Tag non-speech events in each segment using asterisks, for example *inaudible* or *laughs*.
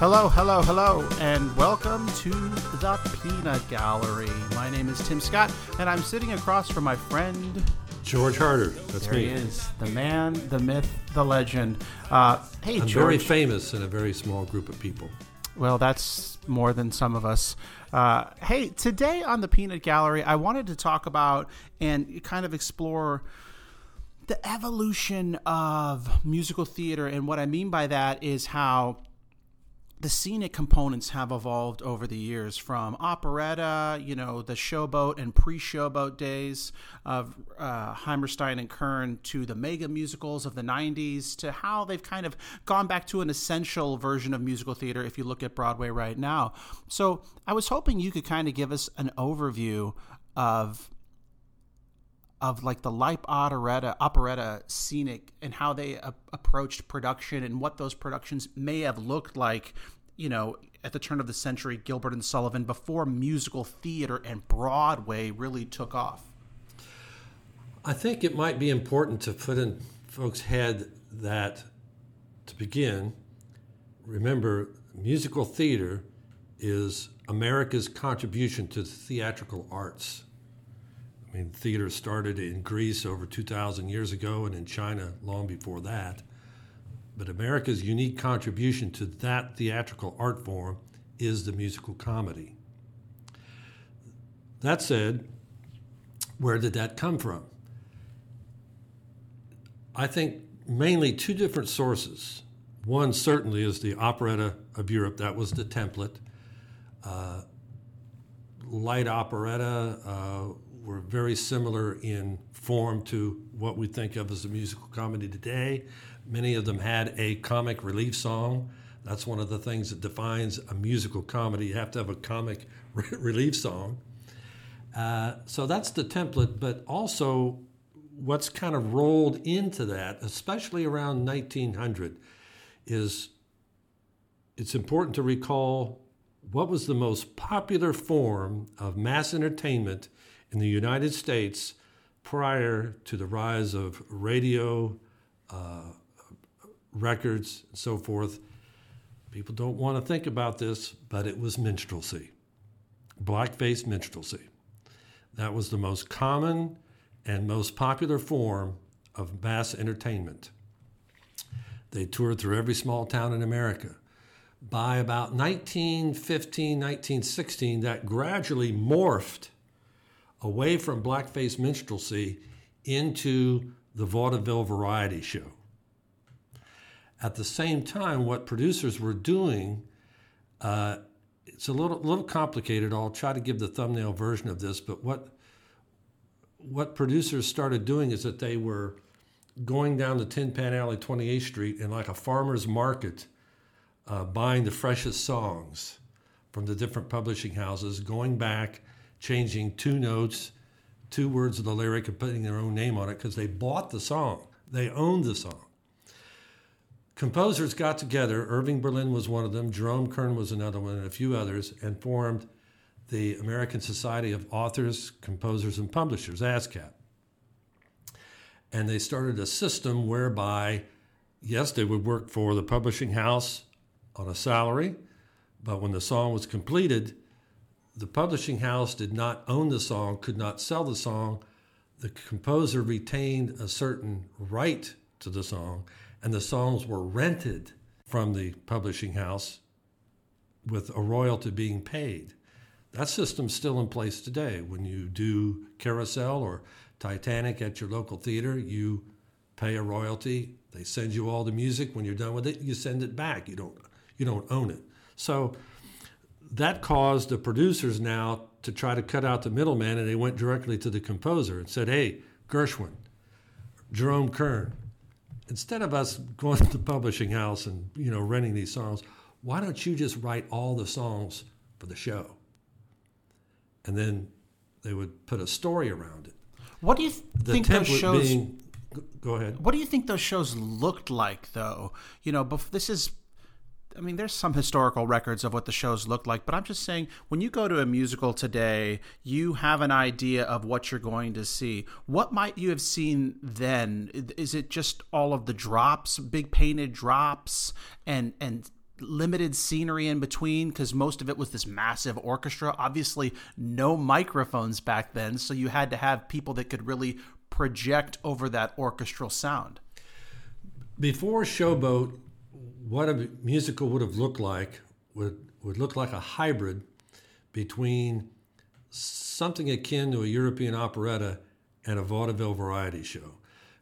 Hello, hello, hello, and welcome to the Peanut Gallery. My name is Tim Scott, and I'm sitting across from my friend. George Harder. That's There me. he is, the man, the myth, the legend. Uh, hey, I'm George. very famous in a very small group of people. Well, that's more than some of us. Uh, hey, today on the Peanut Gallery, I wanted to talk about and kind of explore the evolution of musical theater. And what I mean by that is how the scenic components have evolved over the years from operetta, you know, the showboat and pre showboat days of uh, Hammerstein and Kern to the mega musicals of the 90s to how they've kind of gone back to an essential version of musical theater if you look at Broadway right now. So I was hoping you could kind of give us an overview of of like the Leip operetta, operetta scenic and how they a- approached production and what those productions may have looked like, you know, at the turn of the century, Gilbert and Sullivan, before musical theater and Broadway really took off. I think it might be important to put in folks' head that to begin, remember, musical theater is America's contribution to the theatrical arts. I mean, theater started in Greece over 2,000 years ago and in China long before that. But America's unique contribution to that theatrical art form is the musical comedy. That said, where did that come from? I think mainly two different sources. One certainly is the operetta of Europe, that was the template. Uh, light operetta uh, were very similar in form to what we think of as a musical comedy today. Many of them had a comic relief song. That's one of the things that defines a musical comedy. You have to have a comic *laughs* relief song. Uh, so that's the template, but also what's kind of rolled into that, especially around 1900, is it's important to recall what was the most popular form of mass entertainment in the United States prior to the rise of radio, uh, records, and so forth. People don't want to think about this, but it was minstrelsy, blackface minstrelsy. That was the most common and most popular form of mass entertainment. They toured through every small town in America. By about 1915, 1916, that gradually morphed away from blackface minstrelsy into the vaudeville variety show. At the same time, what producers were doing, uh, it's a little, little complicated. I'll try to give the thumbnail version of this, but what what producers started doing is that they were going down the Tin Pan Alley, 28th Street, in like a farmer's market, uh, buying the freshest songs from the different publishing houses, going back, changing two notes, two words of the lyric, and putting their own name on it because they bought the song. They owned the song. Composers got together. Irving Berlin was one of them. Jerome Kern was another one, and a few others, and formed the American Society of Authors, Composers, and Publishers, ASCAP. And they started a system whereby, yes, they would work for the publishing house on a salary, but when the song was completed, the publishing house did not own the song, could not sell the song. The composer retained a certain right to the song, and the songs were rented from the publishing house with a royalty being paid. That system's still in place today. When you do Carousel or Titanic at your local theater, you pay a royalty. They send you all the music. When you're done with it, you send it back. You don't you don't own it. So that caused the producers now to try to cut out the middleman, and they went directly to the composer and said, "Hey, Gershwin, Jerome Kern, instead of us *laughs* going to the publishing house and you know renting these songs, why don't you just write all the songs for the show?" and then they would put a story around it. What do you th- think those shows? being, go ahead. What do you think those shows looked like, though? You know, bef- this is. I mean, there's some historical records of what the shows looked like, but I'm just saying, when you go to a musical today, you have an idea of what you're going to see. What might you have seen then? Is it just all of the drops, big painted drops, and and limited scenery in between because most of it was this massive orchestra. Obviously, no microphones back then, so you had to have people that could really project over that orchestral sound. Before Showboat, what a musical would have looked like would would look like a hybrid between something akin to a European operetta and a vaudeville variety show.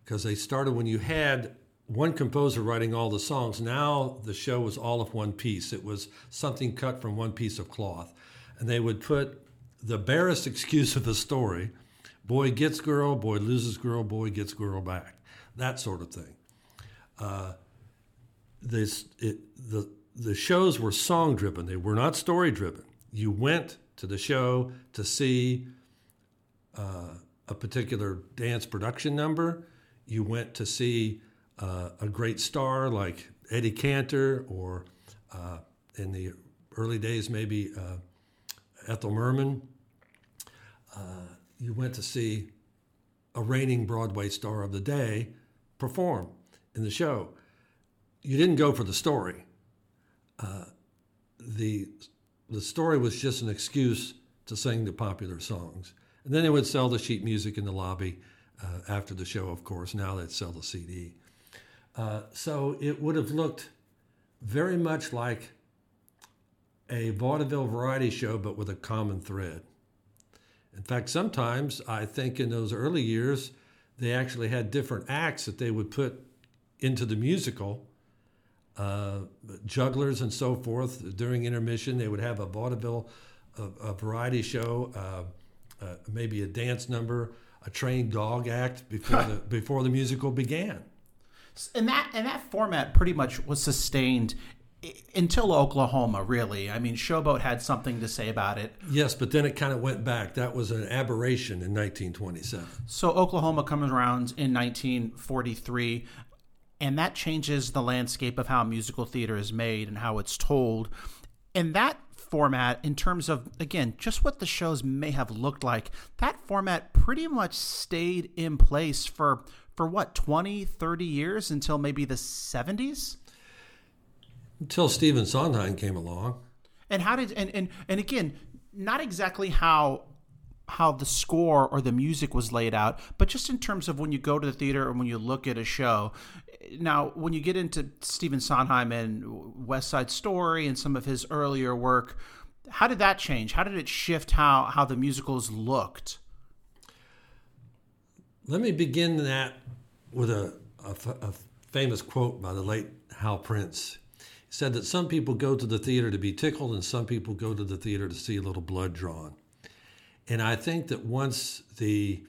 Because they started when you had one composer writing all the songs. Now the show was all of one piece. It was something cut from one piece of cloth. And they would put the barest *laughs* excuse of the story boy gets girl, boy loses girl, boy gets girl back. That sort of thing. Uh, this, it, the, the shows were song driven, they were not story driven. You went to the show to see uh, a particular dance production number, you went to see uh, a great star like Eddie Cantor or uh, in the early days, maybe uh, Ethel Merman. Uh, you went to see a reigning Broadway star of the day perform in the show. You didn't go for the story. Uh, the the story was just an excuse to sing the popular songs. And then they would sell the sheet music in the lobby uh, after the show, of course. Now they'd sell the CD. Uh, so it would have looked very much like a vaudeville variety show, but with a common thread. In fact, sometimes I think in those early years, they actually had different acts that they would put into the musical, uh, jugglers and so forth. During intermission, they would have a vaudeville, a, a variety show, uh, uh, maybe a dance number, a trained dog act before the before the musical began and that and that format pretty much was sustained until Oklahoma, really. I mean, Showboat had something to say about it. Yes, but then it kind of went back. That was an aberration in 1927. So Oklahoma comes around in 1943, and that changes the landscape of how musical theater is made and how it's told. And that format, in terms of, again, just what the shows may have looked like, that format pretty much stayed in place for for what 20 30 years until maybe the 70s until Stephen Sondheim came along and how did and and, and again not exactly how how the score or the music was laid out, but just in terms of when you go to the theater and when you look at a show. Now, when you get into Stephen Sondheim and West Side Story and some of his earlier work, how did that change? How did it shift how how the musicals looked? Let me begin that with a, a, a famous quote by the late Hal Prince. He said that some people go to the theater to be tickled, and some people go to the theater to see a little blood drawn. And I think that once the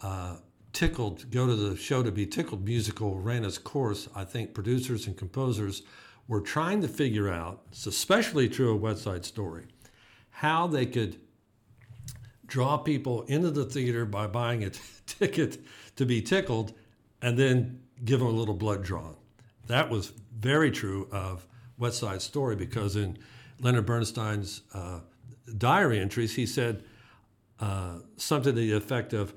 uh, tickled, go to the show to be tickled musical ran its course, I think producers and composers were trying to figure out, it's especially true of West Side Story, how they could draw people into the theater by buying a t- *laughs* ticket to be tickled and then give them a little blood drawn. That was very true of West Side Story because in Leonard Bernstein's uh, diary entries, he said uh, something to the effect of,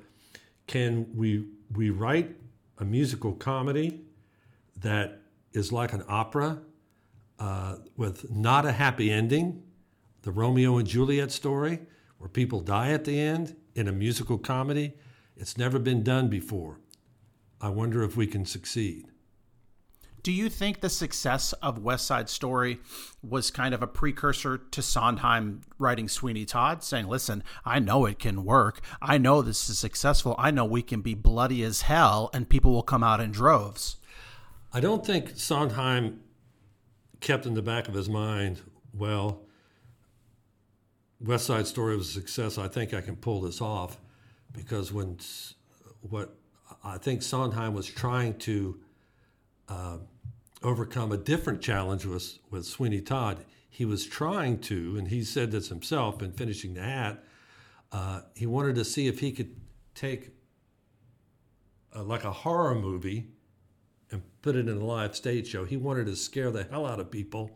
"Can we we write a musical comedy that is like an opera uh, with not a happy ending, the Romeo and Juliet story, where people die at the end in a musical comedy? It's never been done before. I wonder if we can succeed. Do you think the success of West Side Story was kind of a precursor to Sondheim writing Sweeney Todd, saying, Listen, I know it can work. I know this is successful. I know we can be bloody as hell and people will come out in droves? I don't think Sondheim kept in the back of his mind, well, West Side Story was a success. I think I can pull this off because when what I think Sondheim was trying to uh, overcome a different challenge with with Sweeney Todd. He was trying to, and he said this himself in finishing the hat. Uh, he wanted to see if he could take a, like a horror movie and put it in a live stage show. He wanted to scare the hell out of people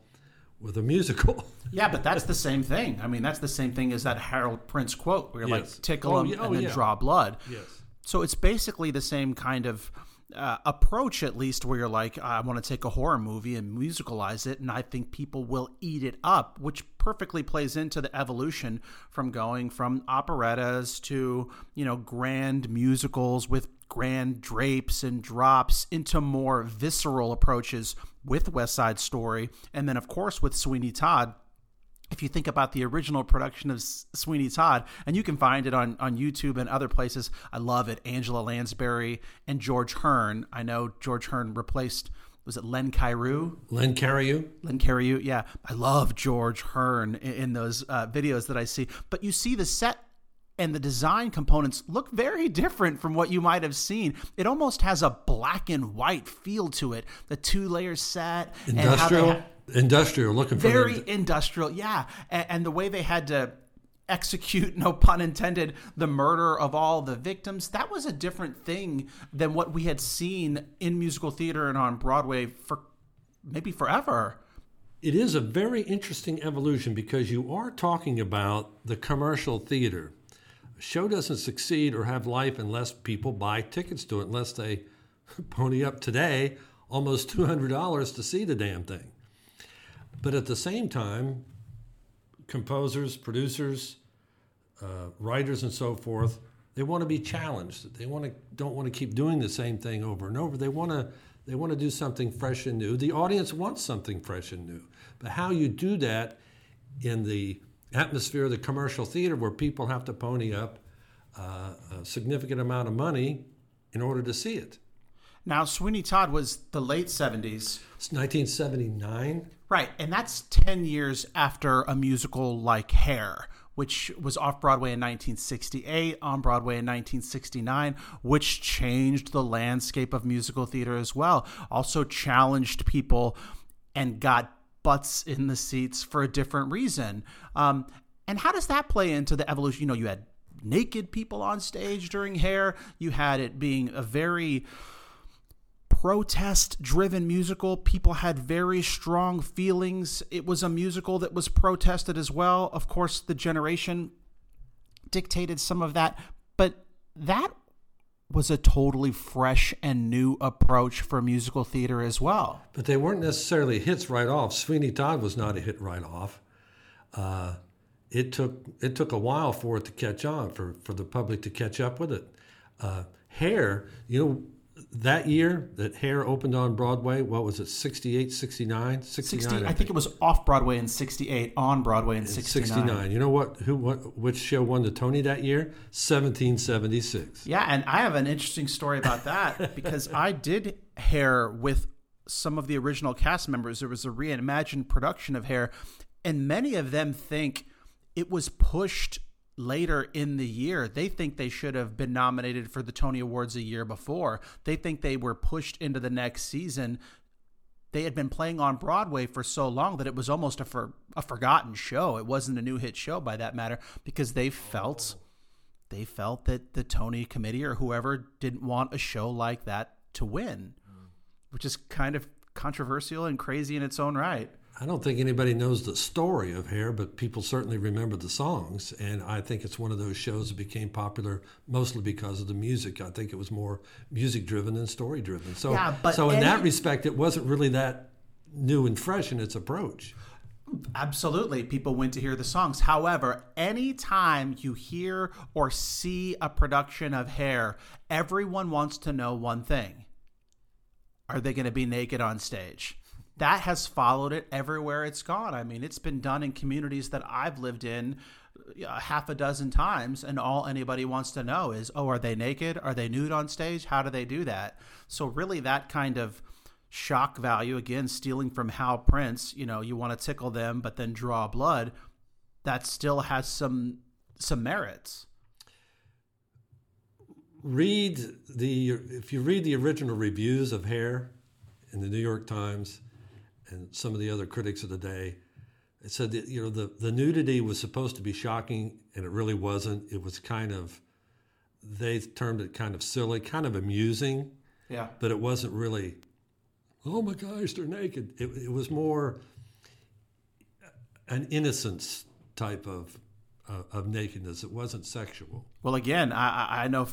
with a musical. *laughs* yeah, but that's the same thing. I mean, that's the same thing as that Harold Prince quote where you're yes. like tickle oh, them oh, and then yeah. draw blood. Yes. So it's basically the same kind of uh, approach, at least, where you're like, I want to take a horror movie and musicalize it, and I think people will eat it up, which perfectly plays into the evolution from going from operettas to, you know, grand musicals with grand drapes and drops into more visceral approaches with West Side Story, and then, of course, with Sweeney Todd if you think about the original production of Sweeney Todd, and you can find it on, on YouTube and other places, I love it. Angela Lansbury and George Hearn. I know George Hearn replaced, was it Len Cariou? Len Cariou? Len Cariou, yeah. I love George Hearn in, in those uh, videos that I see. But you see the set and the design components look very different from what you might have seen. It almost has a black and white feel to it. The two layer set, industrial, industrial, looking for very industrial, yeah. And, and the way they had to execute, no pun intended, the murder of all the victims. That was a different thing than what we had seen in musical theater and on Broadway for maybe forever. It is a very interesting evolution because you are talking about the commercial theater show doesn't succeed or have life unless people buy tickets to it, unless they *laughs* pony up today almost $200 to see the damn thing. But at the same time, composers, producers, uh, writers, and so forth, they want to be challenged. They want to don't want to keep doing the same thing over and over. They want to they want to do something fresh and new. The audience wants something fresh and new. But how you do that in the atmosphere of the commercial theater where people have to pony up uh, a significant amount of money in order to see it. Now, Sweeney Todd was the late 70s. It's 1979. Right, and that's 10 years after a musical like Hair, which was off Broadway in 1968, on Broadway in 1969, which changed the landscape of musical theater as well. Also challenged people and got butts in the seats for a different reason. Um, and how does that play into the evolution? You know, you had naked people on stage during Hair. You had it being a very protest driven musical. People had very strong feelings. It was a musical that was protested as well. Of course, the generation dictated some of that, but that was a totally fresh and new approach for musical theater as well. But they weren't necessarily hits right off. Sweeney Todd was not a hit right off. Uh, it took it took a while for it to catch on, for, for the public to catch up with it. Uh, Hair, you know, that year that Hair opened on Broadway, what was it, 68, 69? 69 60, I, I think. it was off Broadway in 68, on Broadway in 69. 69. You know what, who, what, which show won the Tony that year? 1776. Yeah, and I have an interesting story about that *laughs* because I did Hair with some of the original cast members. There was a reimagined production of Hair, and many of them think it was pushed later in the year. They think they should have been nominated for the Tony Awards a year before. They think they were pushed into the next season. They had been playing on Broadway for so long that it was almost a for, a forgotten show. It wasn't a new hit show by that matter because they felt they felt that the Tony committee or whoever didn't want a show like that to win, mm. which is kind of controversial and crazy in its own right. I don't think anybody knows the story of Hair, but people certainly remember the songs. And I think it's one of those shows that became popular mostly because of the music. I think it was more music driven than story driven. So, yeah, so in any, that respect, it wasn't really that new and fresh in its approach. Absolutely. People went to hear the songs. However, anytime you hear or see a production of Hair, everyone wants to know one thing Are they going to be naked on stage? That has followed it everywhere it's gone. I mean, it's been done in communities that I've lived in uh, half a dozen times, and all anybody wants to know is, oh, are they naked? Are they nude on stage? How do they do that? So, really, that kind of shock value, again, stealing from Hal Prince, you know, you want to tickle them, but then draw blood, that still has some some merits. Read the if you read the original reviews of Hair in the New York Times, and some of the other critics of the day. It said that you know the, the nudity was supposed to be shocking, and it really wasn't. It was kind of they termed it kind of silly, kind of amusing. Yeah. But it wasn't really. Oh my gosh, they're naked. It, it was more an innocence type of uh, of nakedness. It wasn't sexual. Well, again, I, I know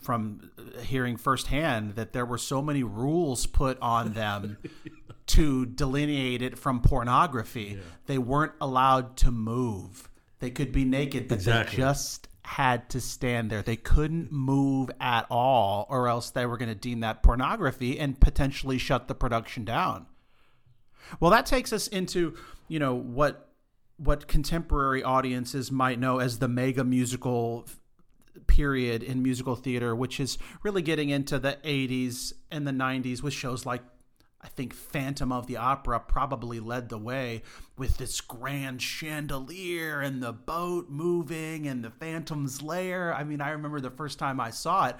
from hearing firsthand that there were so many rules put on them *laughs* to delineate it from pornography. They weren't allowed to move. They could be naked, but Exactly. they just had to stand there. They couldn't move at all, or else they were going to deem that pornography and potentially shut the production down. Well, that takes us into you know what what contemporary audiences might know as the mega musical period in musical theater, which is really getting into the 80s and the 90s with shows like I think Phantom of the Opera probably led the way with this grand chandelier and the boat moving and the Phantom's lair. I mean, I remember the first time I saw it.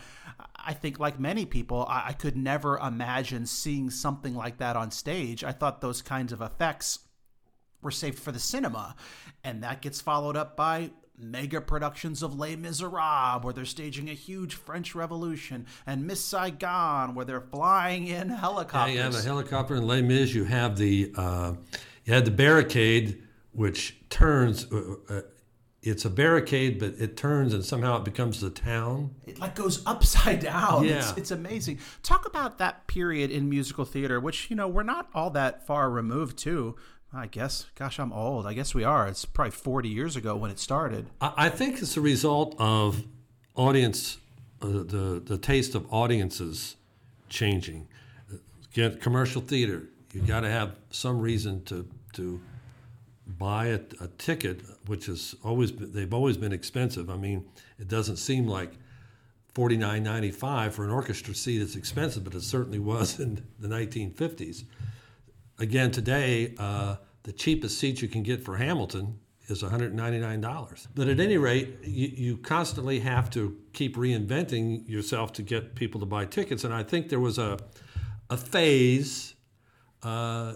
I think, like many people, I, could never imagine seeing something like that on stage. I thought those kinds of effects were saved for the cinema. And that gets followed up by mega productions of Les Miserables, where they're staging a huge French Revolution, and Miss Saigon, where they're flying in Yeah, helicopters. you have a helicopter in Les Mis. You have the uh, you had the barricade, which turns. Uh, uh, it's a barricade, but it turns and somehow it becomes the town. it like goes upside down. It's, Yeah. it's amazing. Talk about that period in musical theater, which you know we're not all that far removed to. I guess, gosh, I'm old. I guess we are. It's probably 40 years ago when it started. I, think it's a result of audience, uh, the the taste of audiences changing. Get commercial theater. You got to have some reason to to buy a, a ticket, which is always been, they've always been expensive. I mean, it doesn't seem like forty nine ninety five for an orchestra seat is expensive, but it certainly *laughs* was in the nineteen fifties. Again, today uh, the cheapest seat you can get for Hamilton is $199. But at any rate, you, you constantly have to keep reinventing yourself to get people to buy tickets. And I think there was a a phase uh,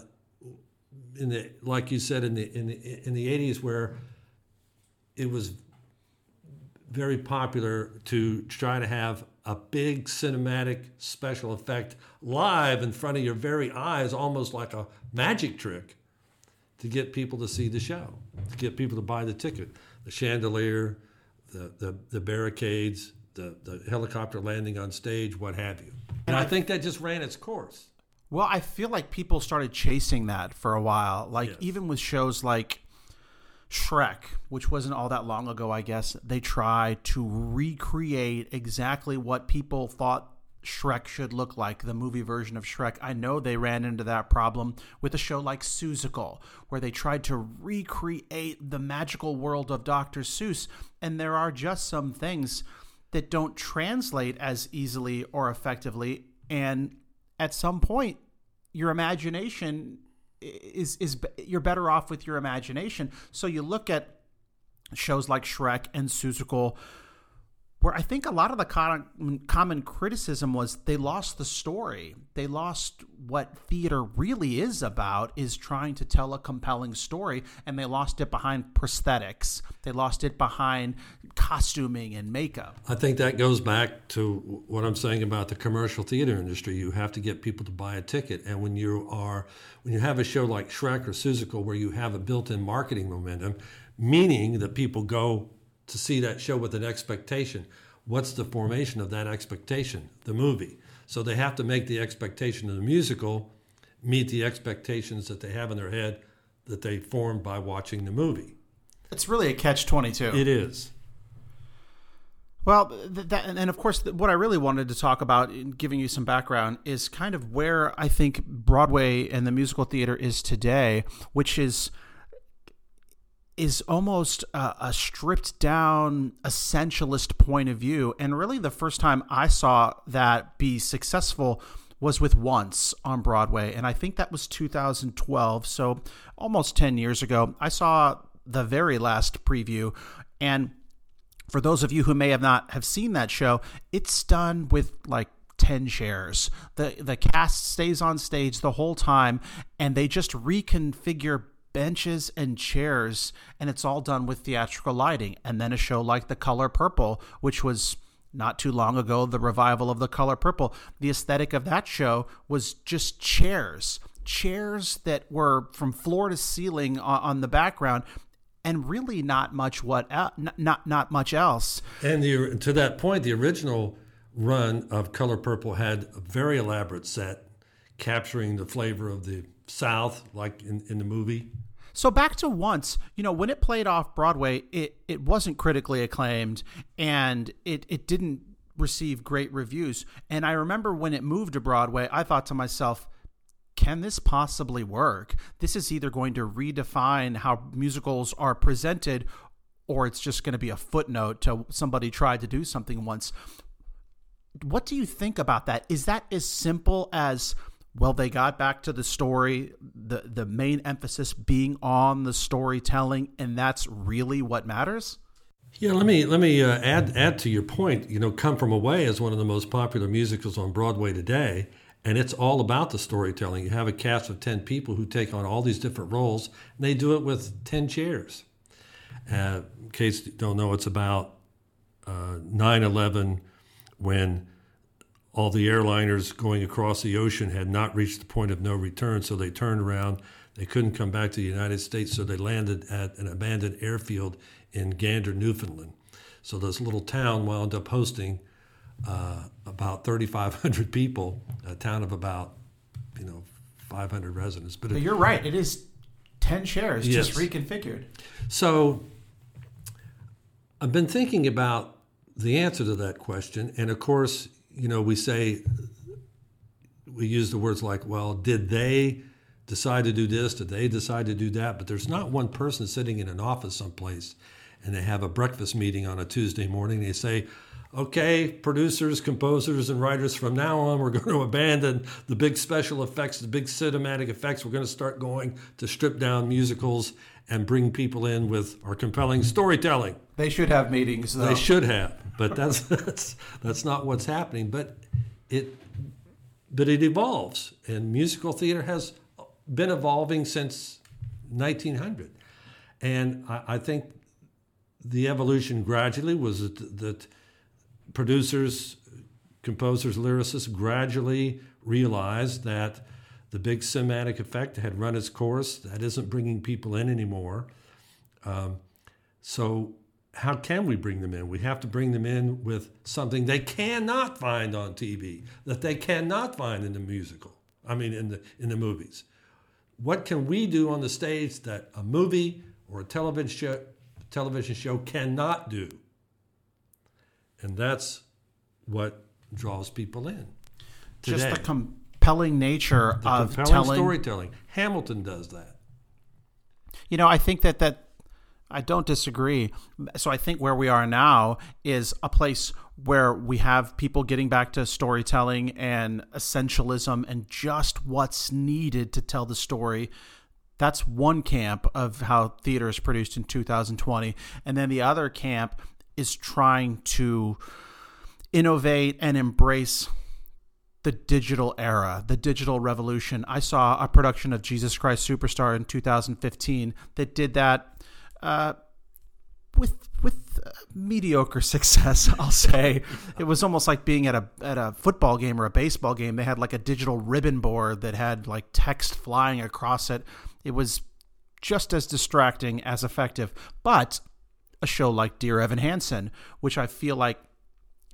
in the like you said in the in the in the 80s where it was very popular to try to have a big cinematic special effect live in front of your very eyes almost like a magic trick to get people to see the show to get people to buy the ticket the chandelier the the, the barricades the, the helicopter landing on stage what have you and i think that just ran its course Well, I feel like people started chasing that for a while. Like Yes. even with shows like Shrek, which wasn't all that long ago, I guess, they tried to recreate exactly what people thought Shrek should look like, the movie version of Shrek. I know they ran into that problem with a show like Seussical, where they tried to recreate the magical world of Dr. Seuss. And there are just some things that don't translate as easily or effectively. And at some point, your imagination is is you're better off with your imagination. So you look at shows like Shrek and Seussical, where I think a lot of the common, criticism was they lost the story. They lost what theater really is about is trying to tell a compelling story, and they lost it behind prosthetics. They lost it behind costuming and makeup. I think that goes back to what I'm saying about the commercial theater industry. You have to get people to buy a ticket, and when you are when you have a show like Shrek or Seussical where you have a built-in marketing momentum, meaning that people go to see that show with an expectation. What's the formation of that expectation? The movie. So they have to make the expectation of the musical meet the expectations that they have in their head that they formed by watching the movie. It's really a catch twenty two. It is. Well, that, and of course, what I really wanted to talk about, in giving you some background, is kind of where I think Broadway and the musical theater is today, which is is almost a, a stripped down essentialist point of view. And really, the first time I saw that be successful was with Once on Broadway, and I think that was 2012, so almost 10 years ago. I saw the very last preview, and for those of you who may have not have seen that show, it's done with like 10 chairs. The the cast stays on stage the whole time and they just reconfigure benches and chairs and it's all done with theatrical lighting. And then a show like The Color Purple, which was not too long ago the revival of The Color Purple. The aesthetic of that show was just chairs. Chairs that were from floor to ceiling on, the background and really not much what not not much else. And the, to that point, the original run of Color Purple had a very elaborate set, capturing the flavor of the South, like in, in the movie. So back to once, you know, when it played off Broadway, it, it wasn't critically acclaimed and it, it didn't receive great reviews. And I remember when it moved to Broadway, I thought to myself, can this possibly work? This is either going to redefine how musicals are presented or it's just going to be a footnote to somebody tried to do something once. What do you think about that? Is that as simple as well they got back to the story, the the main emphasis being on the storytelling and that's really what matters? Yeah, let me let me uh, add add to your point. You know, "Come From Away" is one of the most popular musicals on Broadway today, and it's all about the storytelling. You have a cast of 10 people who take on all these different roles, and they do it with 10 chairs. Uh, in case you don't know, it's about uh, 9 11 when all the airliners going across the ocean had not reached the point of no return, so they turned around. They couldn't come back to the United States, so they landed at an abandoned airfield in Gander, Newfoundland. So this little town wound up hosting uh, about 3,500 people, a town of about, you know, 500 residents. But, but you're right. It is 10 shares yes. just reconfigured. So I've been thinking about the answer to that question. And of course, you know, we say, we use the words like, well, did they decide to do this? Did they decide to do that? But there's not one person sitting in an office someplace and they have a breakfast meeting on a Tuesday morning. They say, okay, producers, composers, and writers, from now on, we're *laughs* going to abandon the big special effects, the big cinematic effects. We're going to start going to strip down musicals and bring people in with our compelling storytelling. They should have meetings, though. They should have, but that's *laughs* that's that's not what's happening. But it but it evolves, and musical theater has been evolving since 1900, and I, I think the evolution gradually was that, that producers, composers, lyricists gradually realized that the big cinematic effect had run its course. That isn't bringing people in anymore. Um, so, how can we bring them in? We have to bring them in with something they cannot find on TV, that they cannot find in the musical. I mean, in the in the movies. What can we do on the stage that a movie or a television show, television show cannot do? And that's what draws people in. Today. Just the compelling nature the of compelling telling storytelling. Hamilton does that. You know, I think that that I don't disagree. So I think where we are now is a place where we have people getting back to storytelling and essentialism and just what's needed to tell the story. That's one camp of how theater is produced in 2020. And then the other camp is trying to innovate and embrace the digital era, the digital revolution. I saw a production of Jesus Christ Superstar in 2015 that did that uh, with with uh, mediocre *laughs* success. I'll say it was almost like being at a at a football game or a baseball game. They had like a digital ribbon board that had like text flying across it. It was just as distracting as effective, but a show like Dear Evan Hansen, which I feel like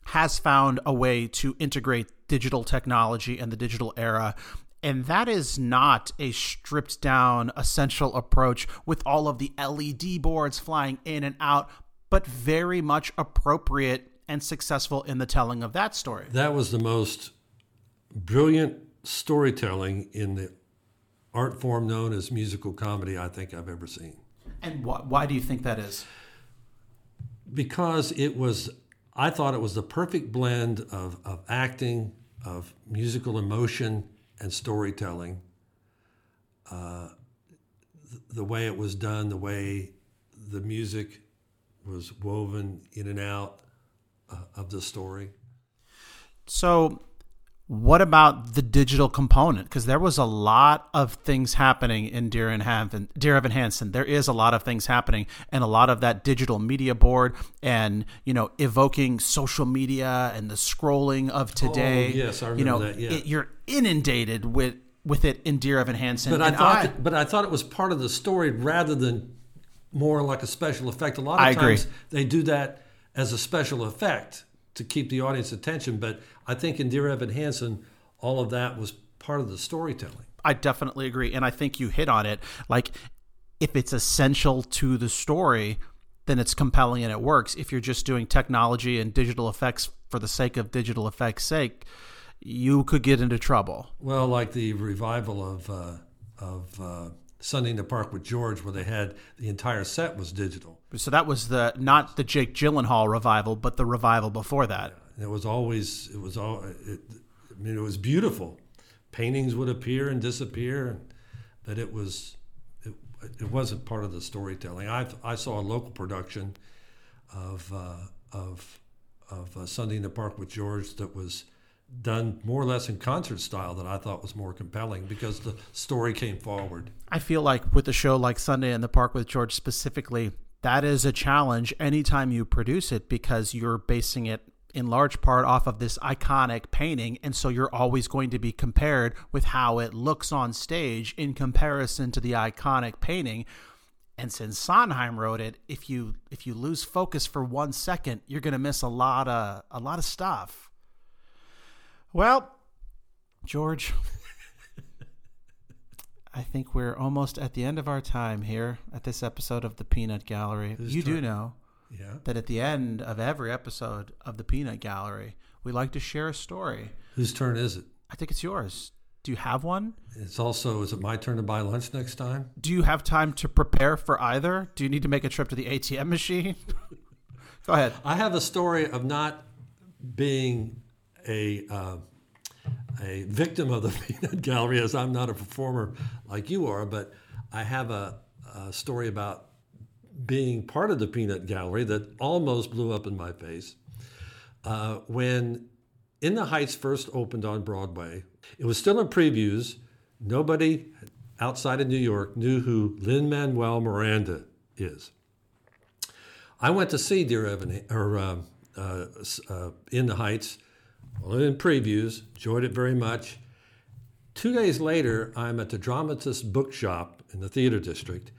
has found a way to integrate digital technology and the digital era. And that is not a stripped down essential approach with all of the LED boards flying in and out, but very much appropriate and successful in the telling of that story. That was the most brilliant storytelling in the art form known as musical comedy I think I've ever seen. And wh- why do you think that is? because it was I thought it was the perfect blend of, of acting, of musical emotion, and storytelling. Uh, the way it was done, the way the music was woven in and out uh, of the story. So, what about the digital component? Because there was a lot of things happening in Dear, and Dear Evan Hansen. There is a lot of things happening, and a lot of that digital media board, and you know, evoking social media and the scrolling of oh, today. Oh, yes, I remember you know, that. Yeah. It, you're inundated with with it in Dear Evan Hansen. But I thought, I, that, but I thought it was part of the story rather than more like a special effect. A lot of I times agree. they do that as a special effect to keep the audience attention. But I think in Dear Evan Hansen, all of that was part of the storytelling. I definitely agree. And I think you hit on it. Like, if it's essential to the story, then it's compelling and it works. If you're just doing technology and digital effects for the sake of digital effects' sake, you could get into trouble. Well, like the revival of uh, of uh, Sunday in the Park with George, where they had the entire set was digital. So that was the not the Jake Gyllenhaal revival, but the revival before that. And it was always it was all. It, I mean, it was beautiful. Paintings would appear and disappear, but it was it, it wasn't part of the storytelling. I I saw a local production of uh, of of uh, Sunday in the Park with George that was done more or less in concert style that I thought was more compelling because the story came forward. I feel like with a show like Sunday in the Park with George specifically, that is a challenge anytime you produce it because you're basing it in large part off of this iconic painting. And so you're always going to be compared with how it looks on stage in comparison to the iconic painting. And since Sondheim wrote it if you if you lose focus for 1 second you're going to miss a lot of a lot of stuff well, George, *laughs* I think we're almost at the end of our time here at this episode of the Peanut Gallery. Whose you do know Yeah. that at the end of every episode of the Peanut Gallery, we like to share a story. Whose turn is it? I think it's yours. Do you have one? It's also is it my turn to buy lunch next time? Do you have time to prepare for either? Do you need to make a trip to the ATM machine? *laughs* Go ahead. I have a story of not being a uh, a victim of the *laughs* peanut gallery, as I'm not a performer like you are, but I have a, a story about being part of the peanut gallery that almost blew up in my face uh, when In the Heights first opened on Broadway. It was still in previews. Nobody outside of New York knew who Lin Manuel Miranda is. I went to see Dear Evan or uh, uh, uh, In the Heights, well, in previews, enjoyed it very much. Two days later, I'm at the Dramatist Bookshop in the Theater District,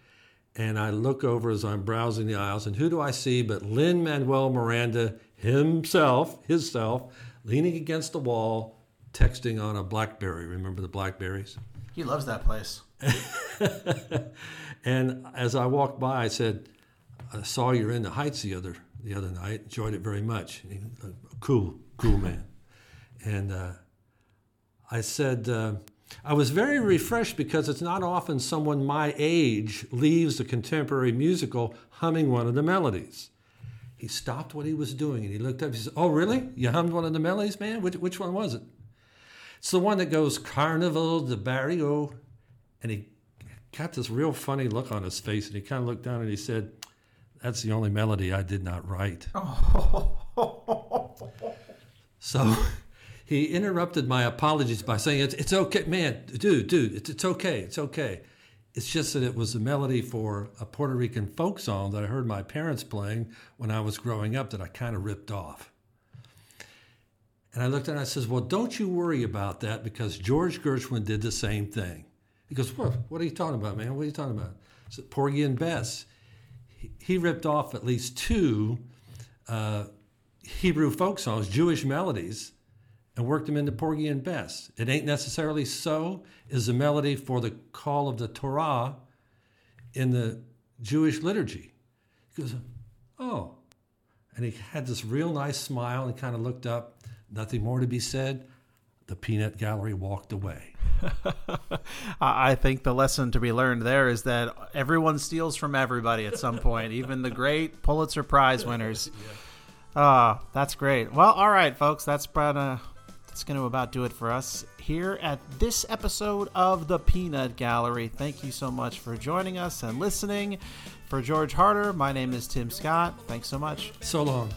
and I look over as I'm browsing the aisles, and who do I see but Lin Manuel Miranda himself, himself, leaning against the wall, texting on a BlackBerry. Remember the Blackberries? He loves that place. *laughs* And as I walked by, I said, "I saw you're in the Heights the other the other night. Enjoyed it very much. Uh, cool, cool man." And uh, I said, uh, "I was very refreshed because it's not often someone my age leaves a contemporary musical humming one of the melodies." He stopped what he was doing and he looked up. He said, "Oh, really? You hummed one of the melodies, man? Which, which one was it?" It's the one that goes Carnival de Barrio. And he got this real funny look on his face and he kind of looked down and he said, That's the only melody I did not write. *laughs* so he interrupted my apologies by saying, It's, it's okay, man, dude, dude, it's, it's okay, it's okay. It's just that it was a melody for a Puerto Rican folk song that I heard my parents playing when I was growing up that I kind of ripped off. And I looked at him and I says, Well, don't you worry about that because George Gershwin did the same thing. He goes, What, what are you talking about, man? What are you talking about? Said, Porgy and Bess. He, he ripped off at least two uh, Hebrew folk songs, Jewish melodies, and worked them into Porgy and Bess. It ain't necessarily so is the melody for the call of the Torah in the Jewish liturgy. He goes, Oh. And he had this real nice smile and kind of looked up. Nothing more to be said. The peanut gallery walked away. *laughs* I I think the lesson to be learned there is that everyone steals from everybody at some point, *laughs* even the great Pulitzer Prize winners. Ah, that's great. Well, all right, folks, that's about uh, that's going to about do it for us here at this episode of the Peanut Gallery. Thank you so much for joining us and listening. For George Harder, my name is Tim Scott. Thanks so much. So long.